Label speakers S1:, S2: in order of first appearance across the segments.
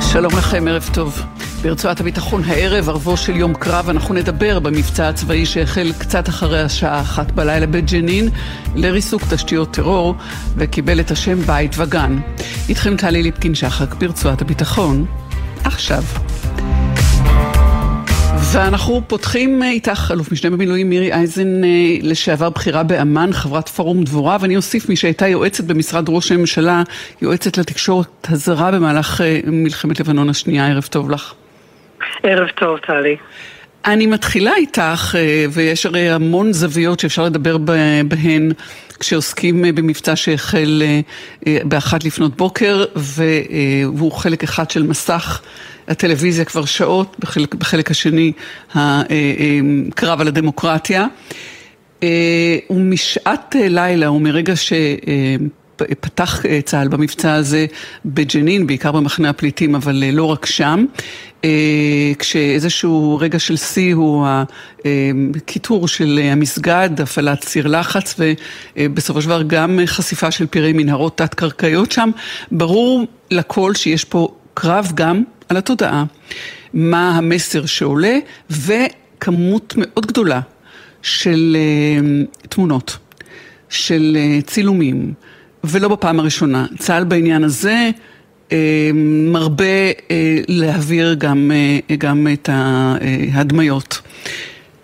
S1: שלום לכם, ערב טוב. ברצועת הביטחון הערב, ערבו של יום קרב, אנחנו נדבר במבצע הצבאי שהחל קצת אחרי השעה אחת בלילה בג'נין לריסוק תשתיות טרור וקיבל את השם בית וגן. איתכם טלי ליפקין שחק ברצועת הביטחון. עכשיו. ואנחנו פותחים איתך, אלוף משנה במילואים מירי אייזן, אה, לשעבר בכירה באמ"ן, חברת פורום דבורה, ואני אוסיף מי שהייתה יועצת במשרד ראש הממשלה, יועצת לתקשורת הזרה במהלך אה, מלחמת לבנון השנייה. ערב טוב לך.
S2: ערב טוב, טלי.
S1: אני מתחילה איתך, אה, ויש הרי המון זוויות שאפשר לדבר בהן כשעוסקים במבצע שהחל באחת לפנות בוקר, והוא חלק אחד של מסך הטלוויזיה כבר שעות, בחלק, בחלק השני הקרב על הדמוקרטיה. ומשעת לילה ומרגע שפתח צה"ל במבצע הזה בג'נין, בעיקר במחנה הפליטים, אבל לא רק שם, כשאיזשהו רגע של שיא הוא הקיטור של המסגד, הפעלת סיר לחץ ובסופו של דבר גם חשיפה של פירי מנהרות תת-קרקעיות שם, ברור לכל שיש פה קרב גם על התודעה, מה המסר שעולה, וכמות מאוד גדולה של uh, תמונות, של uh, צילומים, ולא בפעם הראשונה. צה"ל בעניין הזה uh, מרבה uh, להעביר גם, uh, גם את ההדמיות.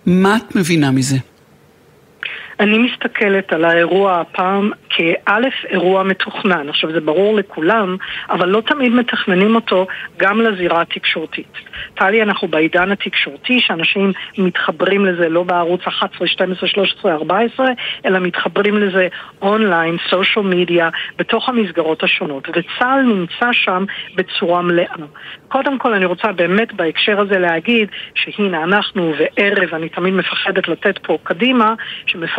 S1: מה את מבינה מזה?
S2: אני מסתכלת על האירוע הפעם כאלף אירוע מתוכנן. עכשיו זה ברור לכולם, אבל לא תמיד מתכננים אותו גם לזירה התקשורתית. טלי, אנחנו בעידן התקשורתי, שאנשים מתחברים לזה לא בערוץ 11, 12, 13, 14, אלא מתחברים לזה אונליין, סושיאל מדיה, בתוך המסגרות השונות. וצה"ל נמצא שם בצורה מלאה. קודם כל אני רוצה באמת בהקשר הזה להגיד שהנה אנחנו וערב, אני תמיד מפחדת לתת פה קדימה,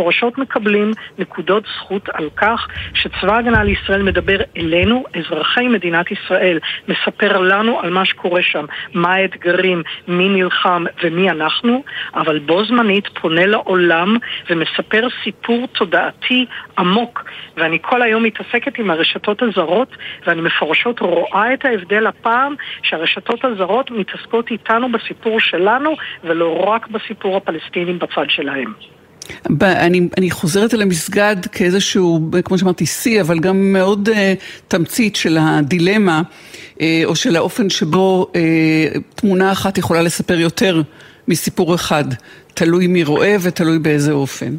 S2: שמפורשות מקבלים נקודות זכות על כך שצבא הגנה לישראל מדבר אלינו, אזרחי מדינת ישראל, מספר לנו על מה שקורה שם, מה האתגרים, מי נלחם ומי אנחנו, אבל בו זמנית פונה לעולם ומספר סיפור תודעתי עמוק. ואני כל היום מתעסקת עם הרשתות הזרות, ואני מפורשות רואה את ההבדל הפעם שהרשתות הזרות מתעסקות איתנו בסיפור שלנו, ולא רק בסיפור הפלסטינים בצד שלהם.
S1: אני, אני חוזרת אל המסגד כאיזשהו, כמו שאמרתי, שיא, אבל גם מאוד uh, תמצית של הדילמה, uh, או של האופן שבו uh, תמונה אחת יכולה לספר יותר מסיפור אחד. תלוי מי רואה ותלוי באיזה אופן.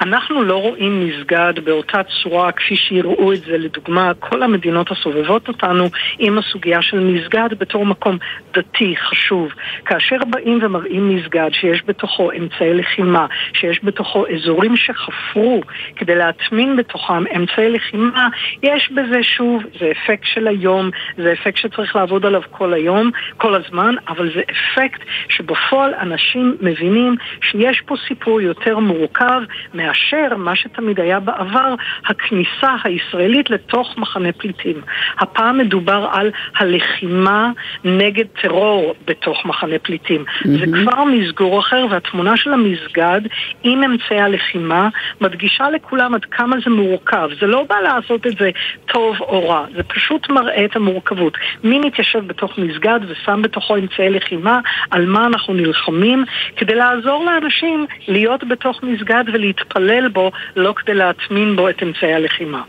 S2: אנחנו לא רואים מסגד באותה צורה כפי שיראו את זה, לדוגמה, כל המדינות הסובבות אותנו עם הסוגיה של מסגד בתור מקום דתי חשוב. כאשר באים ומראים מסגד שיש בתוכו אמצעי לחימה, שיש בתוכו אזורים שחפרו כדי להטמין בתוכם אמצעי לחימה, יש בזה שוב, זה אפקט של היום, זה אפקט שצריך לעבוד עליו כל היום, כל הזמן, אבל זה אפקט שבפועל אנשים מבינים שיש פה סיפור יותר מורכב מאשר מה שתמיד היה בעבר, הכניסה הישראלית לתוך מחנה פליטים. הפעם מדובר על הלחימה נגד טרור בתוך מחנה פליטים. Mm-hmm. זה כבר מסגור אחר, והתמונה של המסגד עם אמצעי הלחימה מדגישה לכולם עד כמה זה מורכב. זה לא בא לעשות את זה טוב או רע, זה פשוט מראה את המורכבות. מי מתיישב בתוך מסגד ושם בתוכו אמצעי לחימה, על מה אנחנו נלחמים, כדי לעזור לאנשים להיות בתוך מסגד ולהתפלל. להתפלל בו, לא כדי להטמין בו את אמצעי הלחימה.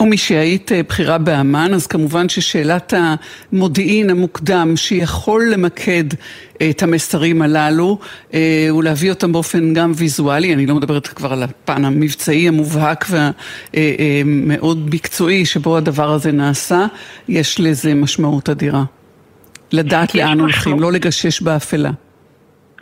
S1: ומשהיית אה, בכירה באמ"ן, אז כמובן ששאלת המודיעין המוקדם שיכול למקד אה, את המסרים הללו אה, ולהביא אותם באופן גם ויזואלי, אני לא מדברת כבר על הפן המבצעי המובהק והמאוד מקצועי שבו הדבר הזה נעשה, יש לזה משמעות אדירה. לדעת לאן הולכים, לא לגשש באפלה.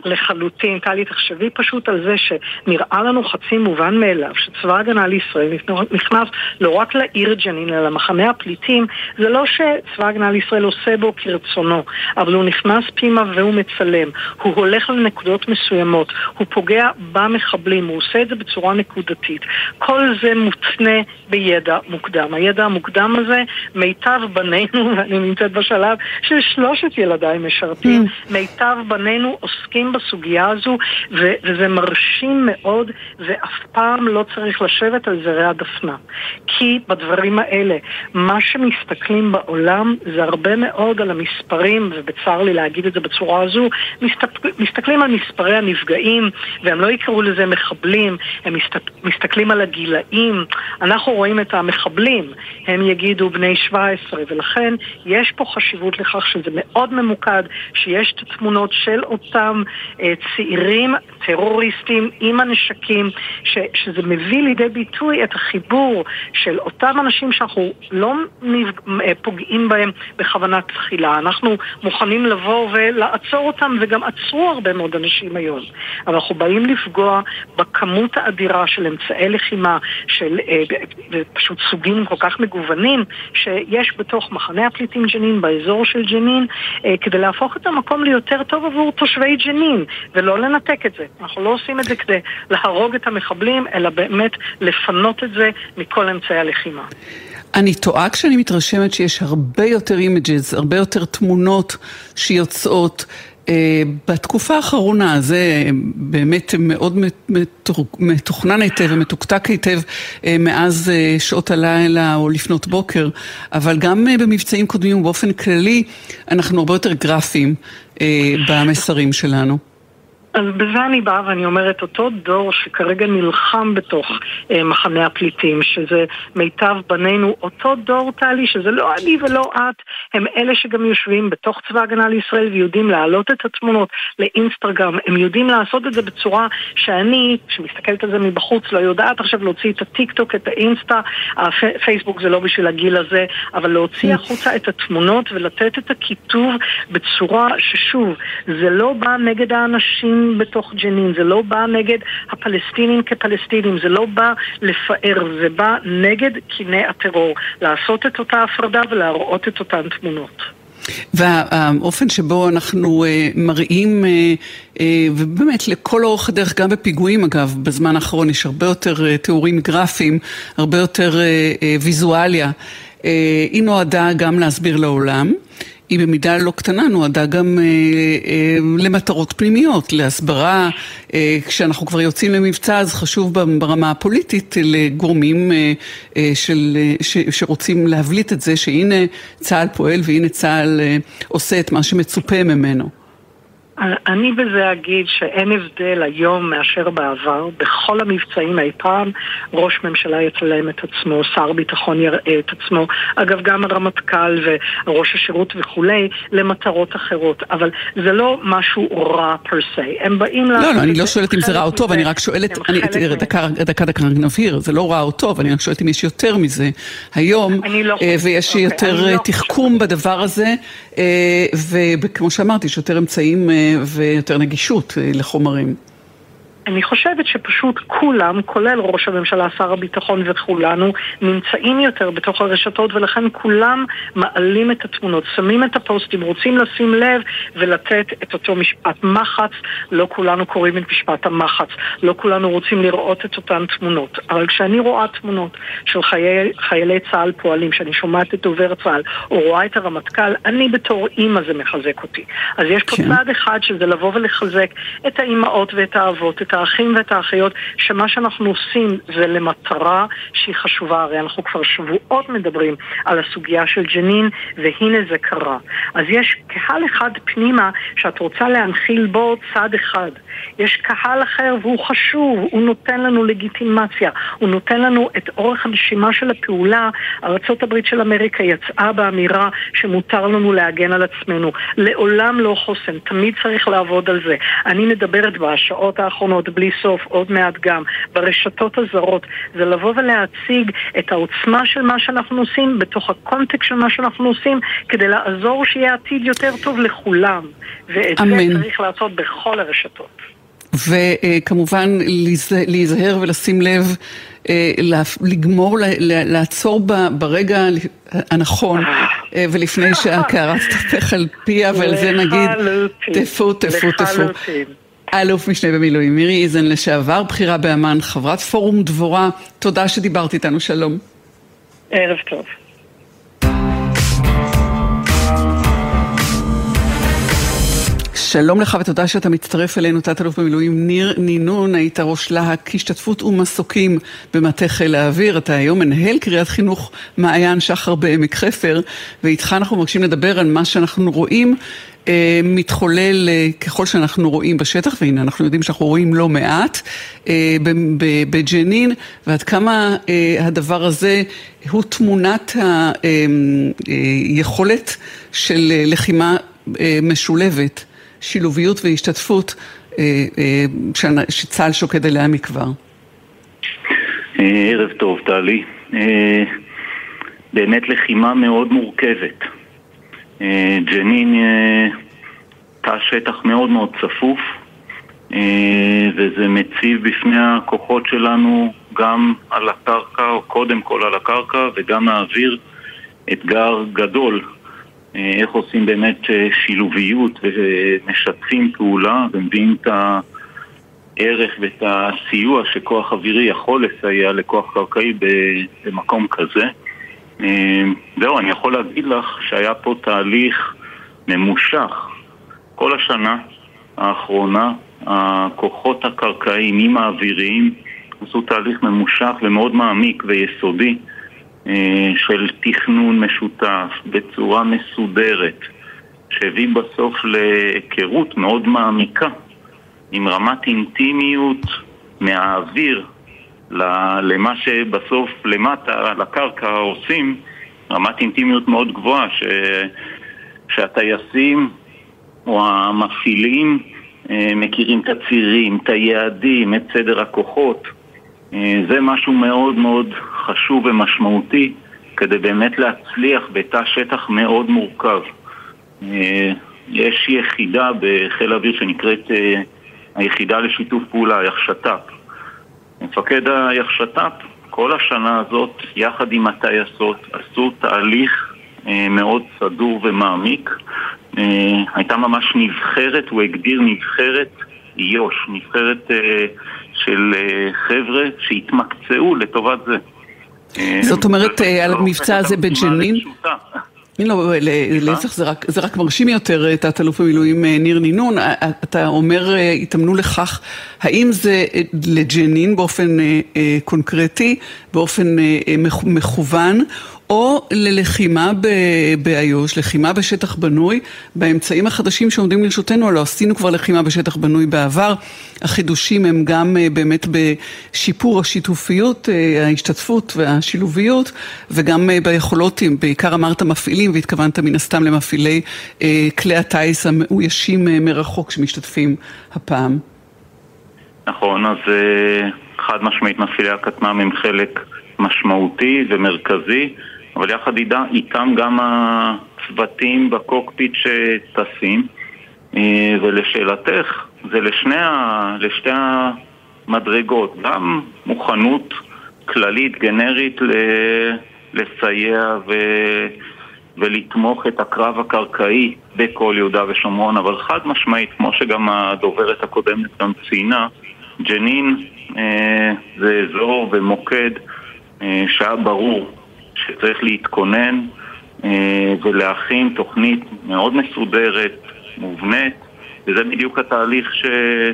S2: לחלוטין. טלי, תחשבי פשוט על זה שנראה לנו חצי מובן מאליו שצבא הגנה לישראל נכנס לא רק לעיר ג'נין, אלא למחנה הפליטים. זה לא שצבא הגנה לישראל עושה בו כרצונו, אבל הוא נכנס פנימה והוא מצלם. הוא הולך לנקודות מסוימות, הוא פוגע במחבלים, הוא עושה את זה בצורה נקודתית. כל זה מותנה בידע מוקדם. הידע המוקדם הזה, מיטב בנינו, ואני נמצאת בשלב של שלושת ילדיי משרתים, mm. מיטב בנינו עוסקים עוסקים בסוגיה הזו, ו- וזה מרשים מאוד, ואף פעם לא צריך לשבת על זרי הדפנה. כי בדברים האלה, מה שמסתכלים בעולם זה הרבה מאוד על המספרים, ובצר לי להגיד את זה בצורה הזו, מסתכל, מסתכלים על מספרי הנפגעים, והם לא יקראו לזה מחבלים, הם מסתכל, מסתכלים על הגילאים. אנחנו רואים את המחבלים, הם יגידו בני 17, ולכן יש פה חשיבות לכך שזה מאוד ממוקד, שיש את התמונות של אותם צעירים, טרוריסטים עם הנשקים, ש, שזה מביא לידי ביטוי את החיבור של אותם אנשים שאנחנו לא. אה, פוגעים בהם בכוונת תחילה. אנחנו מוכנים לבוא ולעצור אותם, וגם עצרו הרבה מאוד אנשים היום. אבל אנחנו באים לפגוע בכמות האדירה של אמצעי לחימה, של אה, פשוט סוגים כל כך מגוונים, שיש בתוך מחנה הפליטים ג'נין, באזור של ג'נין, אה, כדי להפוך את המקום ליותר טוב עבור תושבי ג'נין, ולא לנתק את זה. אנחנו לא עושים את זה כדי להרוג את המחבלים, אלא באמת לפנות את זה מכל אמצעי הלחימה.
S1: אני טועה כשאני מתרשמת שיש הרבה יותר images, הרבה יותר תמונות שיוצאות. אה, בתקופה האחרונה זה באמת מאוד מתוכנן היטב ומתוקתק היטב אה, מאז אה, שעות הלילה או לפנות בוקר, אבל גם במבצעים קודמים ובאופן כללי אנחנו הרבה יותר גרפיים במסרים שלנו.
S2: אז בזה אני באה ואני אומרת, אותו דור שכרגע נלחם בתוך אה, מחנה הפליטים, שזה מיטב בנינו, אותו דור, טלי, שזה לא אני ולא את, הם אלה שגם יושבים בתוך צבא הגנה לישראל ויודעים להעלות את התמונות לאינסטגרם, הם יודעים לעשות את זה בצורה שאני, שמסתכלת על זה מבחוץ, לא יודעת עכשיו להוציא את הטיק טוק, את האינסטה, הפייסבוק זה לא בשביל הגיל הזה, אבל להוציא החוצה את התמונות ולתת את הכיתוב בצורה ששוב, זה לא בא נגד האנשים בתוך ג'נין, זה לא בא נגד הפלסטינים כפלסטינים, זה לא בא לפאר, זה בא נגד קיני הטרור, לעשות את אותה הפרדה ולהראות את אותן תמונות.
S1: והאופן שבו אנחנו uh, מראים, uh, uh, ובאמת לכל אורך הדרך, גם בפיגועים אגב, בזמן האחרון יש הרבה יותר תיאורים גרפיים, הרבה יותר ויזואליה. היא נועדה גם להסביר לעולם. היא במידה לא קטנה נועדה גם אה, אה, למטרות פנימיות, להסברה. אה, כשאנחנו כבר יוצאים למבצע אז חשוב ברמה הפוליטית לגורמים אה, אה, של, אה, ש, שרוצים להבליט את זה שהנה צה"ל פועל והנה צה"ל אה, עושה את מה שמצופה ממנו.
S2: אני בזה אגיד שאין הבדל היום מאשר בעבר. בכל המבצעים אי פעם ראש ממשלה יצלם את עצמו, שר ביטחון יראה את עצמו, אגב גם הרמטכ"ל וראש השירות וכולי, למטרות אחרות. אבל זה לא משהו רע פר סי. הם באים
S1: לא, לא, אני לא שואלת אם זה רע או טוב, אני רק שואלת, דקה, דקה, דקה, נבהיר, זה לא רע או טוב, אני רק שואלת אם יש יותר מזה היום, לא אה, ויש אוקיי, יותר לא תחכום בדבר הזה, אה, וכמו שאמרתי, יש יותר אמצעים אה, ויותר נגישות אה, לחומרים.
S2: אני חושבת שפשוט כולם, כולל ראש הממשלה, שר הביטחון וכולנו, נמצאים יותר בתוך הרשתות ולכן כולם מעלים את התמונות, שמים את הפוסטים, רוצים לשים לב ולתת את אותו משפט מחץ. לא כולנו קוראים את משפט המחץ, לא כולנו רוצים לראות את אותן תמונות. אבל כשאני רואה תמונות של חיי, חיילי צה"ל פועלים, כשאני שומעת את דובר צה"ל או רואה את הרמטכ"ל, אני בתור אימא זה מחזק אותי. אז יש פה כן. צעד אחד שזה לבוא ולחזק את האימהות ואת האבות, את האחים ואת האחיות, שמה שאנחנו עושים זה למטרה שהיא חשובה. הרי אנחנו כבר שבועות מדברים על הסוגיה של ג'נין, והנה זה קרה. אז יש קהל אחד פנימה שאת רוצה להנחיל בו צד אחד. יש קהל אחר והוא חשוב, הוא נותן לנו לגיטימציה, הוא נותן לנו את אורך הנשימה של הפעולה. ארה"ב של אמריקה יצאה באמירה שמותר לנו להגן על עצמנו. לעולם לא חוסן, תמיד צריך לעבוד על זה. אני מדברת בשעות האחרונות בלי סוף, עוד מעט גם, ברשתות הזרות, זה לבוא ולהציג את העוצמה של מה שאנחנו עושים בתוך הקונטקסט של מה שאנחנו עושים, כדי לעזור שיהיה עתיד יותר טוב לכולם. ואת אמן. זה צריך לעשות בכל הרשתות.
S1: וכמובן להיזהר ולשים לב, אה, לגמור, לעצור ברגע הנכון, אה, ולפני שהקערה תתהפך על פיה, ועל זה נגיד, טפו, טפו, טפו. אלוף משנה במילואים, מירי איזן לשעבר, בכירה באמ"ן, חברת פורום דבורה, תודה שדיברת איתנו, שלום.
S2: ערב טוב.
S1: שלום לך ותודה שאתה מצטרף אלינו, תת-אלוף במילואים ניר נינון, היית ראש להק השתתפות ומסוקים במטה חיל האוויר, אתה היום מנהל קריית חינוך מעיין שחר בעמק חפר, ואיתך אנחנו מבקשים לדבר על מה שאנחנו רואים אה, מתחולל אה, ככל שאנחנו רואים בשטח, והנה אנחנו יודעים שאנחנו רואים לא מעט אה, בג'נין, ועד כמה הדבר הזה הוא תמונת היכולת של לחימה משולבת, שילוביות והשתתפות שצה"ל שוקד עליה מכבר.
S3: ערב טוב, טלי. באמת לחימה מאוד מורכבת. אה, ג'נין אה, תא שטח מאוד מאוד צפוף אה, וזה מציב בפני הכוחות שלנו גם על הקרקע, או קודם כל על הקרקע וגם מהאוויר אתגר גדול איך עושים באמת שילוביות ומשתפים פעולה ומביאים את הערך ואת הסיוע שכוח אווירי יכול לסייע לכוח קרקעי במקום כזה. אה, זהו, אני יכול להגיד לך שהיה פה תהליך ממושך. כל השנה האחרונה הכוחות הקרקעיים האוויריים עשו תהליך ממושך ומאוד מעמיק ויסודי אה, של תכנון משותף בצורה מסודרת שהביא בסוף להיכרות מאוד מעמיקה עם רמת אינטימיות מהאוויר למה שבסוף למטה, לקרקע, עושים רמת אינטימיות מאוד גבוהה, ש... שהטייסים או המפעילים אה, מכירים את הצירים, את היעדים, את סדר הכוחות. אה, זה משהו מאוד מאוד חשוב ומשמעותי כדי באמת להצליח בתא שטח מאוד מורכב. אה, יש יחידה בחיל האוויר שנקראת היחידה לשיתוף פעולה, יחשת"פ. מפקד היחשת"פ כל השנה הזאת, יחד עם הטייסות, עשו תהליך אה, מאוד סדור ומעמיק. אה, הייתה ממש נבחרת, הוא הגדיר נבחרת איו"ש, נבחרת אה, של אה, חבר'ה שהתמקצעו לטובת זה.
S1: אה, זאת אומרת, אה, על המבצע הזה בג'נין? לא, להפך, זה, זה רק מרשים יותר, תת-אלוף במילואים ניר נינון. אתה אומר, התאמנו לכך, האם זה לג'נין באופן קונקרטי, באופן מכוון, או ללחימה באיו"ש, לחימה בשטח בנוי, באמצעים החדשים שעומדים לרשותנו, הלוא עשינו כבר לחימה בשטח בנוי בעבר, החידושים הם גם אה, באמת בשיפור השיתופיות, אה, ההשתתפות והשילוביות, וגם אה, ביכולות, בעיקר אמרת מפעילים, והתכוונת מן הסתם למפעילי כלי הטיס המאוישים מרחוק שמשתתפים הפעם.
S3: נכון, אז חד משמעית מפעילי הכטמ"ם הם חלק משמעותי ומרכזי. אבל יחד איתם גם הצוותים בקוקפיט שטסים. אה, ולשאלתך, זה לשני ה... לשתי המדרגות, גם מוכנות כללית, גנרית, ל... לסייע ו... ולתמוך את הקרב הקרקעי בכל יהודה ושומרון, אבל חד משמעית, כמו שגם הדוברת הקודמת גם ציינה, ג'נין אה, זה אזור ומוקד אה, שהיה ברור שצריך להתכונן אה, ולהכין תוכנית מאוד מסודרת, מובנית, וזה בדיוק התהליך ש,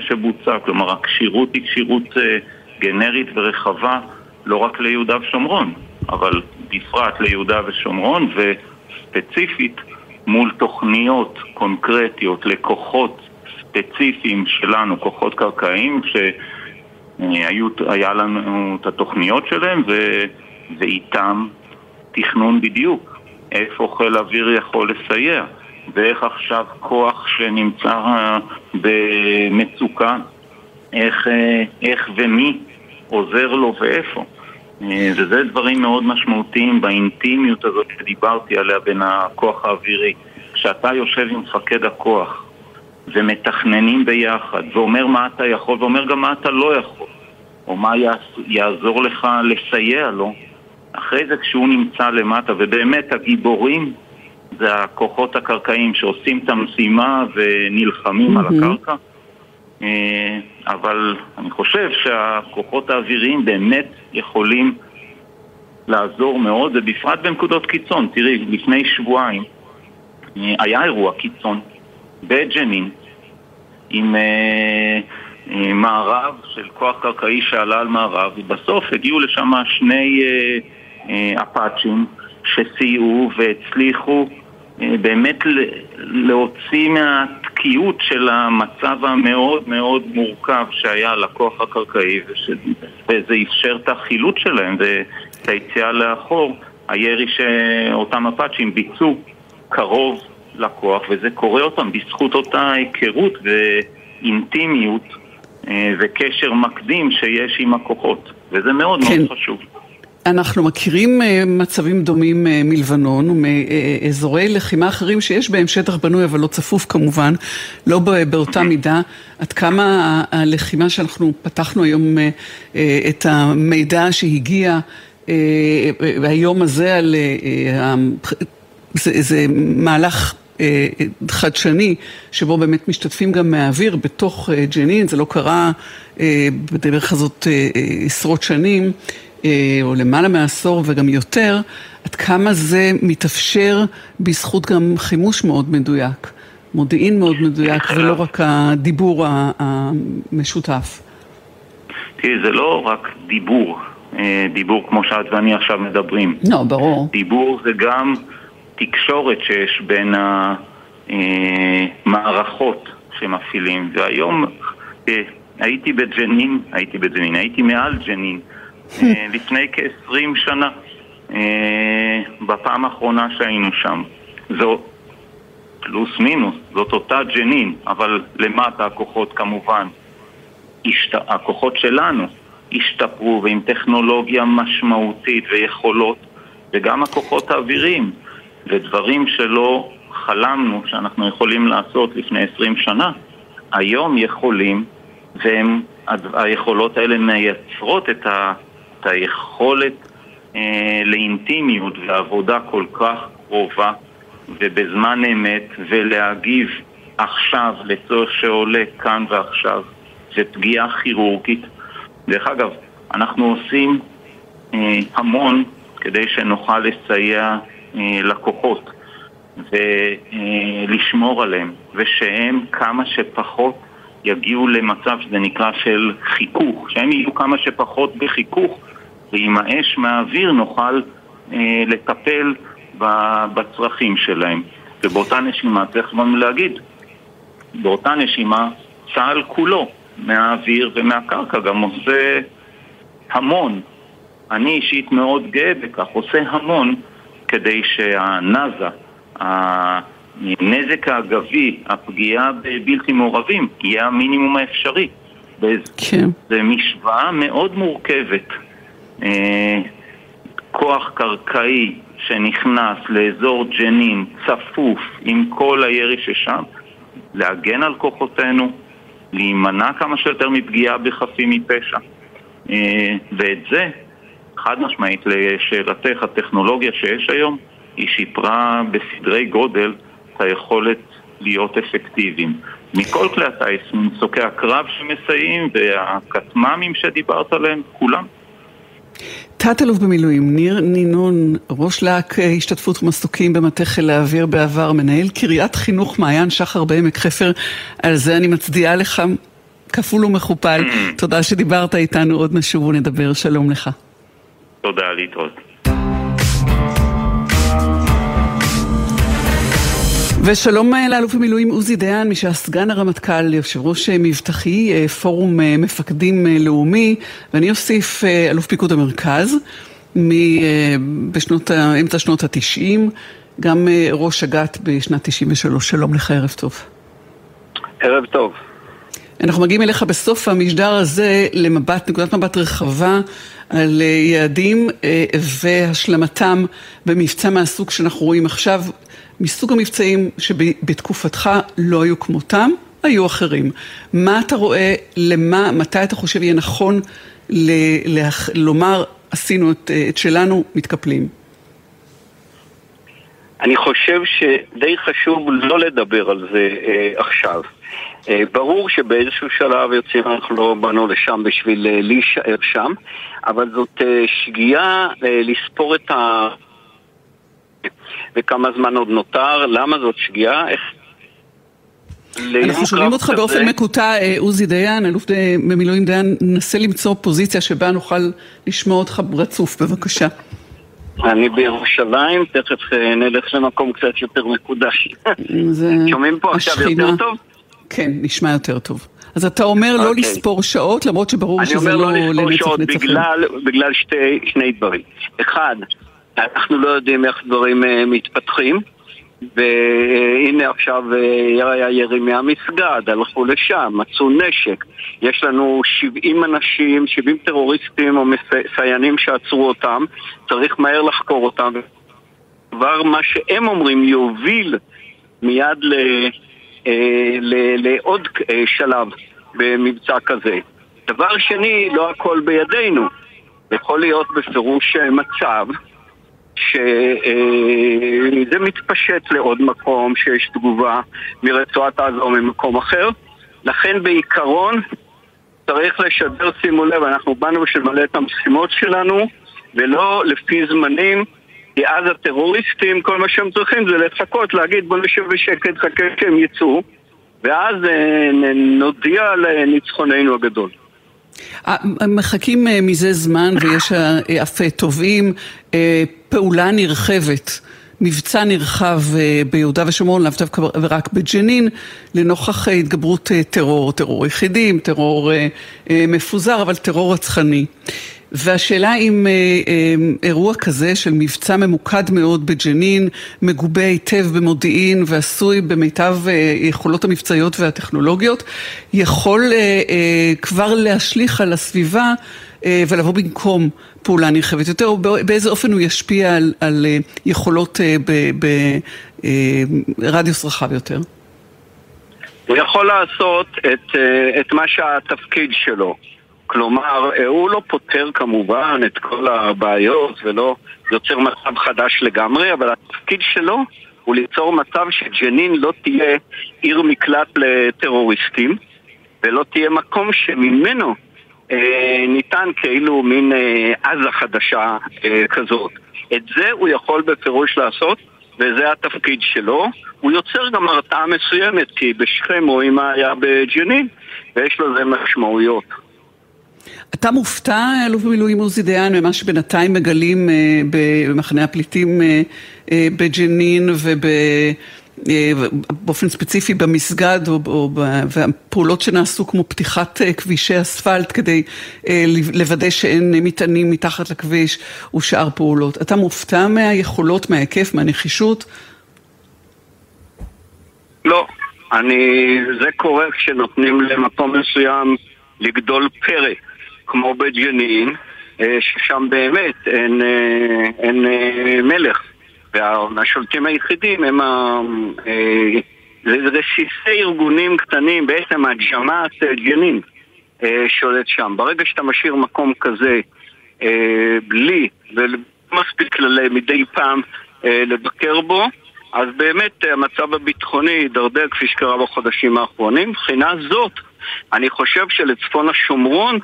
S3: שבוצע. כלומר, הכשירות היא כשירות אה, גנרית ורחבה לא רק ליהודה ושומרון, אבל בפרט ליהודה ושומרון, וספציפית מול תוכניות קונקרטיות לכוחות ספציפיים שלנו, כוחות קרקעיים, שהיה לנו את התוכניות שלהם, ו... ואיתם תכנון בדיוק, איפה חיל האוויר יכול לסייע, ואיך עכשיו כוח שנמצא אה, במצוקה, איך, אה, איך ומי עוזר לו ואיפה. אה, וזה דברים מאוד משמעותיים באינטימיות הזאת שדיברתי עליה בין הכוח האווירי. כשאתה יושב עם מפקד הכוח ומתכננים ביחד ואומר מה אתה יכול ואומר גם מה אתה לא יכול או מה יעזור לך לסייע לו, אחרי זה כשהוא נמצא למטה, ובאמת הגיבורים זה הכוחות הקרקעיים שעושים את המשימה ונלחמים mm-hmm. על הקרקע. אה, אבל אני חושב שהכוחות האוויריים באמת יכולים לעזור מאוד, ובפרט בנקודות קיצון. תראי, לפני שבועיים אה, היה אירוע קיצון בג'נין, עם אה, אה, מערב של כוח קרקעי שעלה על מערב, ובסוף הגיעו לשם שני אה, אפאצ'ים שסייעו והצליחו אה, באמת להוציא מהתקיעות של המצב המאוד מאוד מורכב שהיה לכוח הקרקעי וזה אפשר את החילוט שלהם ואת היציאה לאחור הירי שאותם אפאצ'ים ביצעו קרוב לכוח וזה קורה אותם בזכות אותה היכרות ואינטימיות אה, וקשר מקדים שיש עם הכוחות וזה מאוד כן. מאוד חשוב
S1: אנחנו מכירים אה, מצבים דומים אה, מלבנון ומאזורי לחימה אחרים שיש בהם שטח בנוי אבל לא צפוף כמובן, לא באותה. מידה. עד כמה הלחימה שאנחנו פתחנו היום אה, את המידע שהגיע היום הזה על... זה, זה מהלך חדשני, שבו באמת משתתפים גם מהאוויר בתוך ג'נין, זה לא קרה בדרך הזאת עשרות שנים. אה, או למעלה מעשור וגם יותר, עד כמה זה מתאפשר בזכות גם חימוש מאוד מדויק, מודיעין מאוד מדויק, ולא רק הדיבור המשותף.
S3: תראי, זה לא רק דיבור, אה, דיבור כמו שאת ואני עכשיו מדברים.
S1: לא, ברור.
S3: דיבור זה גם תקשורת שיש בין המערכות שמפעילים, והיום אה, הייתי בג'נין, הייתי בג'נין, הייתי מעל ג'נין. אה, לפני כ-20 שנה, אה, בפעם האחרונה שהיינו שם. זו פלוס מינוס, זאת אותה ג'נין, אבל למטה הכוחות כמובן, השת... הכוחות שלנו השתפרו ועם טכנולוגיה משמעותית ויכולות, וגם הכוחות האוויריים, ודברים שלא חלמנו שאנחנו יכולים לעשות לפני 20 שנה, היום יכולים, והיכולות האלה מייצרות את ה... את היכולת אה, לאינטימיות ועבודה כל כך קרובה ובזמן אמת ולהגיב עכשיו לצורך שעולה כאן ועכשיו זה פגיעה כירורגית. דרך אגב, אנחנו עושים אה, המון כדי שנוכל לסייע אה, לקוחות ולשמור אה, עליהם ושהם כמה שפחות יגיעו למצב שזה נקרא של חיכוך, שהם יהיו כמה שפחות בחיכוך ועם האש מהאוויר נוכל אה, לטפל בצרכים שלהם. ובאותה נשימה צריך גם להגיד, באותה נשימה צה"ל כולו, מהאוויר ומהקרקע, גם עושה המון. אני אישית מאוד גאה בכך, עושה המון כדי שהנאזה, הנזק האגבי, הפגיעה בבלתי מעורבים, יהיה המינימום האפשרי. כן. זו משוואה מאוד מורכבת. אה, כוח קרקעי שנכנס לאזור ג'נין צפוף עם כל הירי ששם, להגן על כוחותינו, להימנע כמה שיותר מפגיעה בחפים מפשע. אה, ואת זה, חד משמעית לשאלתך, הטכנולוגיה שיש היום, היא שיפרה בסדרי גודל את היכולת להיות אפקטיביים. מכל כלי הטיס, מסוקי הקרב שמסייעים והכטמ"מים שדיברת עליהם, כולם.
S1: תת-אלוף במילואים, ניר נינון, ראש להק אה, השתתפות מסוקים במטה חיל האוויר בעבר, מנהל קריית חינוך מעיין שחר בעמק חפר, על זה אני מצדיעה לך כפול ומכופל. תודה שדיברת איתנו, עוד נשוב ונדבר, שלום לך.
S3: תודה, להתראות.
S1: ושלום אה, לאלוף במילואים עוזי דיין, מי שהיה סגן הרמטכ"ל, יושב ראש אה, מבטחי, אה, פורום מפקדים לאומי, ואני אוסיף אלוף פיקוד המרכז, בשנות, אמצע שנות התשעים, גם ראש אג"ת בשנת 93. שלום לך, ערב טוב.
S4: ערב טוב.
S1: אנחנו מגיעים אליך בסוף המשדר הזה למבט, נקודת מבט רחבה על יעדים והשלמתם במבצע מהסוג שאנחנו רואים עכשיו. מסוג המבצעים שבתקופתך לא היו כמותם, היו אחרים. מה אתה רואה, למה, מתי אתה חושב יהיה נכון ל- ל- לומר עשינו את, את שלנו, מתקפלים?
S4: אני חושב שדי חשוב לא לדבר על זה אה, עכשיו. אה, ברור שבאיזשהו שלב יוצאים אנחנו לא באנו לשם בשביל אה, להישאר שם, אבל זאת אה, שגיאה אה, לספור את ה... וכמה זמן עוד נותר, למה זאת שגיאה, איך...
S1: אנחנו שומעים אותך באופן מקוטע, עוזי דיין, אלוף במילואים דיין, ננסה למצוא פוזיציה שבה נוכל לשמוע אותך רצוף, בבקשה.
S4: אני בירושלים, תכף נלך למקום קצת יותר מקודש. שומעים פה עכשיו יותר טוב?
S1: כן, נשמע יותר טוב. אז אתה אומר לא אוקיי. לספור שעות, למרות שברור שזה לא לנצח נצחים.
S4: אני אומר לא לספור שעות בגלל, בגלל שתי, שני דברים. אחד, אנחנו לא יודעים איך דברים uh, מתפתחים, והנה עכשיו uh, היה ירי מהמסגד, הלכו לשם, מצאו נשק. יש לנו 70 אנשים, 70 טרוריסטים או מסיינים שעצרו אותם, צריך מהר לחקור אותם. כבר מה שהם אומרים יוביל מיד ל... אה, לעוד אה, שלב במבצע כזה. דבר שני, לא הכל בידינו. יכול להיות בפירוש אה, מצב שזה מתפשט לעוד מקום, שיש תגובה מרצועת עזה או ממקום אחר. לכן בעיקרון צריך לשדר, שימו לב, אנחנו באנו בשביל למלא את המשימות שלנו ולא לפי זמנים כי אז הטרוריסטים, כל מה שהם צריכים זה לחכות, להגיד בוא נשב בשקט, חכה שהם יצאו, ואז אה, נודיע על ניצחוננו הגדול.
S1: אה, מחכים אה, מזה זמן ויש אף תובעים פעולה נרחבת. מבצע נרחב ביהודה ושומרון, לאו דווקא רק בג'נין, לנוכח התגברות טרור, טרור יחידים, טרור מפוזר, אבל טרור רצחני. והשאלה אם אה, אה, אירוע כזה של מבצע ממוקד מאוד בג'נין, מגובה היטב במודיעין ועשוי במיטב אה, יכולות המבצעיות והטכנולוגיות, יכול אה, אה, כבר להשליך על הסביבה אה, ולבוא במקום פעולה נרחבת יותר, או באיזה אופן הוא ישפיע על, על אה, יכולות אה, ברדיוס אה, רחב יותר?
S4: הוא יכול לעשות את, אה, את מה שהתפקיד שלו. כלומר, אה, הוא לא פותר כמובן את כל הבעיות ולא יוצר מצב חדש לגמרי, אבל התפקיד שלו הוא ליצור מצב שג'נין לא תהיה עיר מקלט לטרוריסטים ולא תהיה מקום שממנו אה, ניתן כאילו מין אה, עזה חדשה אה, כזאת. את זה הוא יכול בפירוש לעשות וזה התפקיד שלו. הוא יוצר גם הרתעה מסוימת כי בשכם רואים מה היה בג'נין ויש לזה משמעויות.
S1: אתה מופתע, אלוף במילואים עוזי דיין, ממה שבינתיים מגלים אה, במחנה הפליטים אה, אה, בג'נין ובאופן ספציפי במסגד, או, או, והפעולות שנעשו כמו פתיחת כבישי אספלט כדי לוודא שאין מטענים מתחת לכביש ושאר פעולות. אתה מופתע מהיכולות, מההיקף, מהנחישות?
S4: לא. אני, זה קורה כשנותנים למקום מסוים לגדול פרא. כמו בג'נין, אה, ששם באמת אין, אה, אין אה, מלך. והשולטים היחידים הם ה... זה רסיסי ארגונים קטנים, בעצם הג'מאט ג'נין שולט שם. ברגע שאתה משאיר מקום כזה בלי, ומספיק מדי פעם לבקר בו, אז באמת המצב הביטחוני יידרדר כפי שקרה בחודשים האחרונים. מבחינה זאת, אני חושב שלצפון השומרון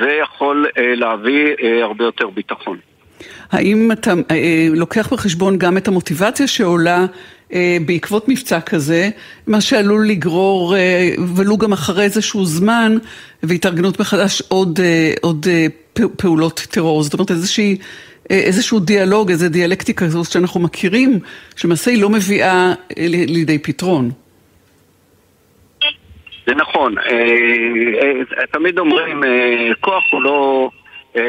S4: זה יכול אה, להביא אה, הרבה יותר ביטחון.
S1: האם אתה אה, לוקח בחשבון גם את המוטיבציה שעולה בעקבות מבצע כזה, מה שעלול לגרור, ולו גם אחרי איזשהו זמן, והתארגנות מחדש עוד, עוד פעולות טרור. זאת אומרת איזושהי, איזשהו דיאלוג, איזו דיאלקטיקה כזאת שאנחנו מכירים, שלמעשה היא לא מביאה לידי פתרון.
S4: זה נכון. אה, אה, תמיד אומרים, אה, כוח הוא לא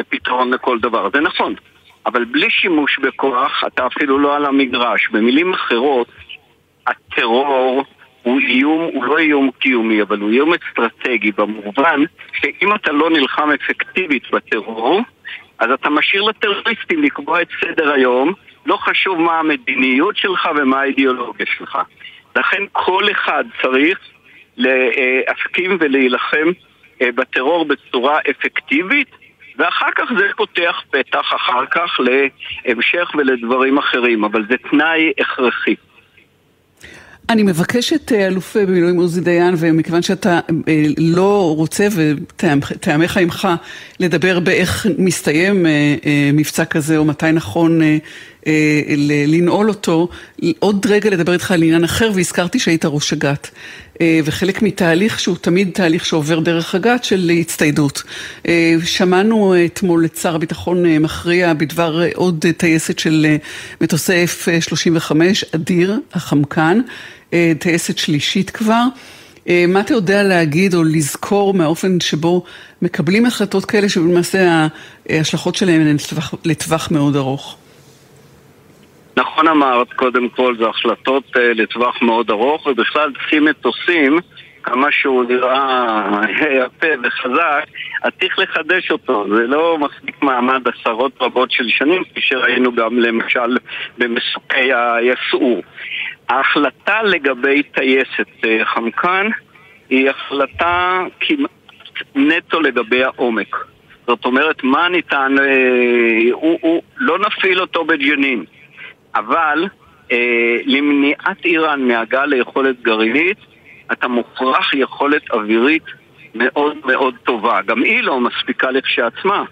S4: פתרון לכל דבר. זה נכון. אבל בלי שימוש בכוח, אתה אפילו לא על המגרש. במילים אחרות, הטרור הוא איום, הוא לא איום קיומי, אבל הוא איום אסטרטגי במובן שאם אתה לא נלחם אפקטיבית בטרור, אז אתה משאיר לטרוריסטים לקבוע את סדר היום, לא חשוב מה המדיניות שלך ומה האידיאולוגיה שלך. לכן כל אחד צריך להסכים ולהילחם אה, בטרור בצורה אפקטיבית ואחר כך זה פותח פתח אחר כך להמשך ולדברים אחרים, אבל זה תנאי הכרחי.
S1: אני מבקשת, אה, אלוף במילואים עוזי דיין, ומכיוון שאתה אה, לא רוצה וטעמך עמך לדבר באיך מסתיים מבצע כזה או מתי נכון לנעול אותו. עוד רגע לדבר איתך על עניין אחר, והזכרתי שהיית ראש אג"ת. וחלק מתהליך שהוא תמיד תהליך שעובר דרך אג"ת של הצטיידות. שמענו אתמול את שר הביטחון מכריע בדבר עוד טייסת של מטוסי F-35, אדיר, החמקן, טייסת שלישית כבר. מה אתה יודע להגיד או לזכור מהאופן שבו מקבלים החלטות כאלה שבמעשה ההשלכות שלהן הן לטווח, לטווח מאוד ארוך?
S4: נכון אמרת, קודם כל זה החלטות uh, לטווח מאוד ארוך ובכלל צריכים מטוסים כמה שהוא נראה יפה וחזק, אז צריך לחדש אותו. זה לא מספיק מעמד עשרות רבות של שנים, כפי שראינו גם למשל במסוקי היסעור. ההחלטה לגבי טייסת אה, חמקן היא החלטה כמעט נטו לגבי העומק. זאת אומרת, מה ניתן, אה, הוא, הוא, לא נפעיל אותו בג'נין, אבל אה, למניעת איראן מהגעה ליכולת גרעינית, אתה מוכרח יכולת אווירית מאוד מאוד טובה. גם היא לא מספיקה לכשעצמה,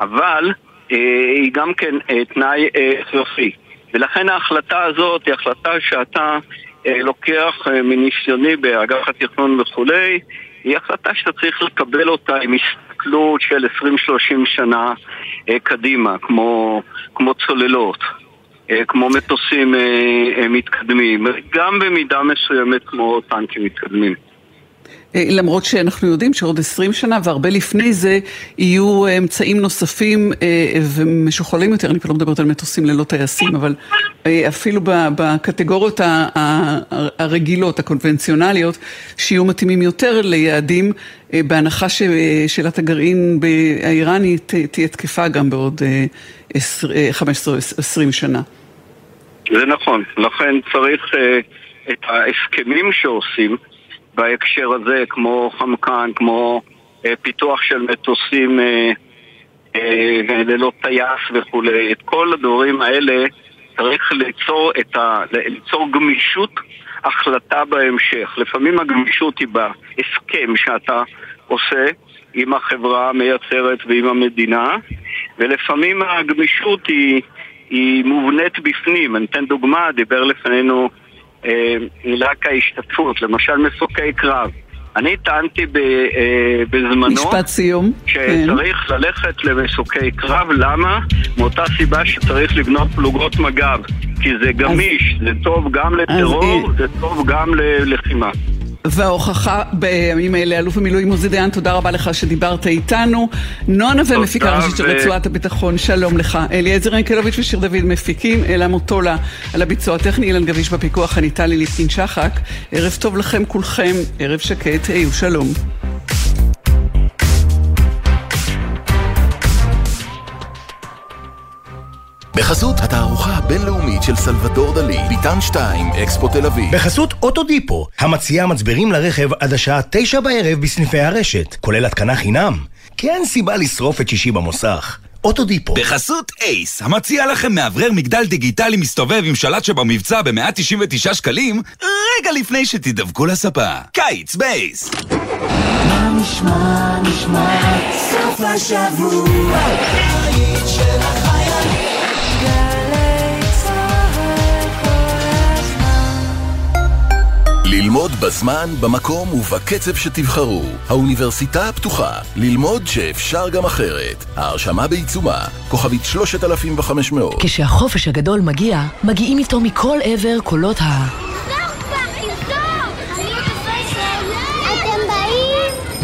S4: אבל אה, היא גם כן אה, תנאי הכרחי. אה, ולכן ההחלטה הזאת היא החלטה שאתה אה, לוקח אה, מניסיוני באגף התכנון וכולי, היא החלטה שאתה צריך לקבל אותה עם הסתכלות של 20-30 שנה אה, קדימה, כמו, כמו צוללות, אה, כמו מטוסים אה, אה, מתקדמים, גם במידה מסוימת כמו טנקים מתקדמים.
S1: אה, למרות שאנחנו יודעים שעוד עשרים שנה והרבה לפני זה יהיו אמצעים נוספים אה, ומשוכללים יותר, אני כבר לא מדברת על מטוסים ללא טייסים, אבל אה, אפילו בקטגוריות הרגילות, הקונבנציונליות, שיהיו מתאימים יותר ליעדים, בהנחה ששאלת הגרעין האיראנית תהיה תקפה גם בעוד 15-20 שנה.
S4: זה נכון, לכן צריך את ההסכמים שעושים בהקשר הזה, כמו חמקן, כמו אה, פיתוח של מטוסים אה, אה, ללא טייס וכולי. את כל הדברים האלה צריך ליצור, ה, ליצור גמישות החלטה בהמשך. לפעמים הגמישות היא בהסכם שאתה עושה עם החברה המייצרת ועם המדינה, ולפעמים הגמישות היא, היא מובנית בפנים. אני אתן דוגמה, דיבר לפנינו רק ההשתתפות, למשל מסוקי קרב. אני טענתי אה, בזמנו
S1: משפט סיום.
S4: שצריך כן. ללכת למסוקי קרב, למה? מאותה סיבה שצריך לבנות פלוגות מג"ב כי זה גמיש, אז... זה טוב גם לטרור, אז... זה טוב גם ללחימה
S1: וההוכחה בימים האלה, אלוף המילואים עוזי דיין, תודה רבה לך שדיברת איתנו. נועה נווה, מפיקה ראשית של רצועת הביטחון, שלום לך. אליעזר ינקלוביץ' ושיר דוד מפיקים, אלה מוטולה על הביצוע הטכני, אילן גביש בפיקוח, אני טלי ליפקין שחק. ערב טוב לכם כולכם, ערב שקט, היו שלום.
S5: בחסות התערוכה הבינלאומית של סלבדור דלי, ביתן 2, אקספו תל אביב.
S6: בחסות אוטודיפו, המציעה מצברים לרכב עד השעה תשע בערב בסניפי הרשת, כולל התקנה חינם. כי אין סיבה לשרוף את שישי במוסך. אוטודיפו.
S7: בחסות אייס, המציע לכם מאוורר מגדל דיגיטלי מסתובב עם שלט שבמבצע ב-199 שקלים, רגע לפני שתדבקו לספה. קיץ באייס. מה נשמע, נשמע, סוף השבוע, של החיילים
S5: ללמוד בזמן, במקום ובקצב שתבחרו. האוניברסיטה הפתוחה, ללמוד שאפשר גם אחרת. ההרשמה בעיצומה, כוכבית 3500.
S8: כשהחופש הגדול מגיע, מגיעים איתו מכל עבר קולות ה...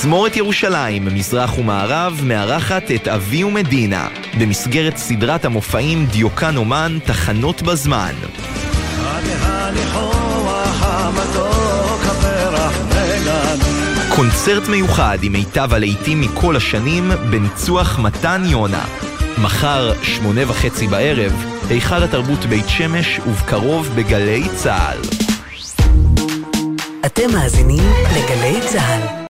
S9: תזמורת ירושלים, מזרח ומערב, מארחת את אבי ומדינה, במסגרת סדרת המופעים דיוקן אומן, תחנות בזמן. קונצרט מיוחד עם מיטב הלהיטים מכל השנים, בניצוח מתן יונה. מחר, שמונה וחצי בערב, היכל התרבות בית שמש, ובקרוב בגלי צה"ל.
S10: אתם מאזינים לגלי צה"ל.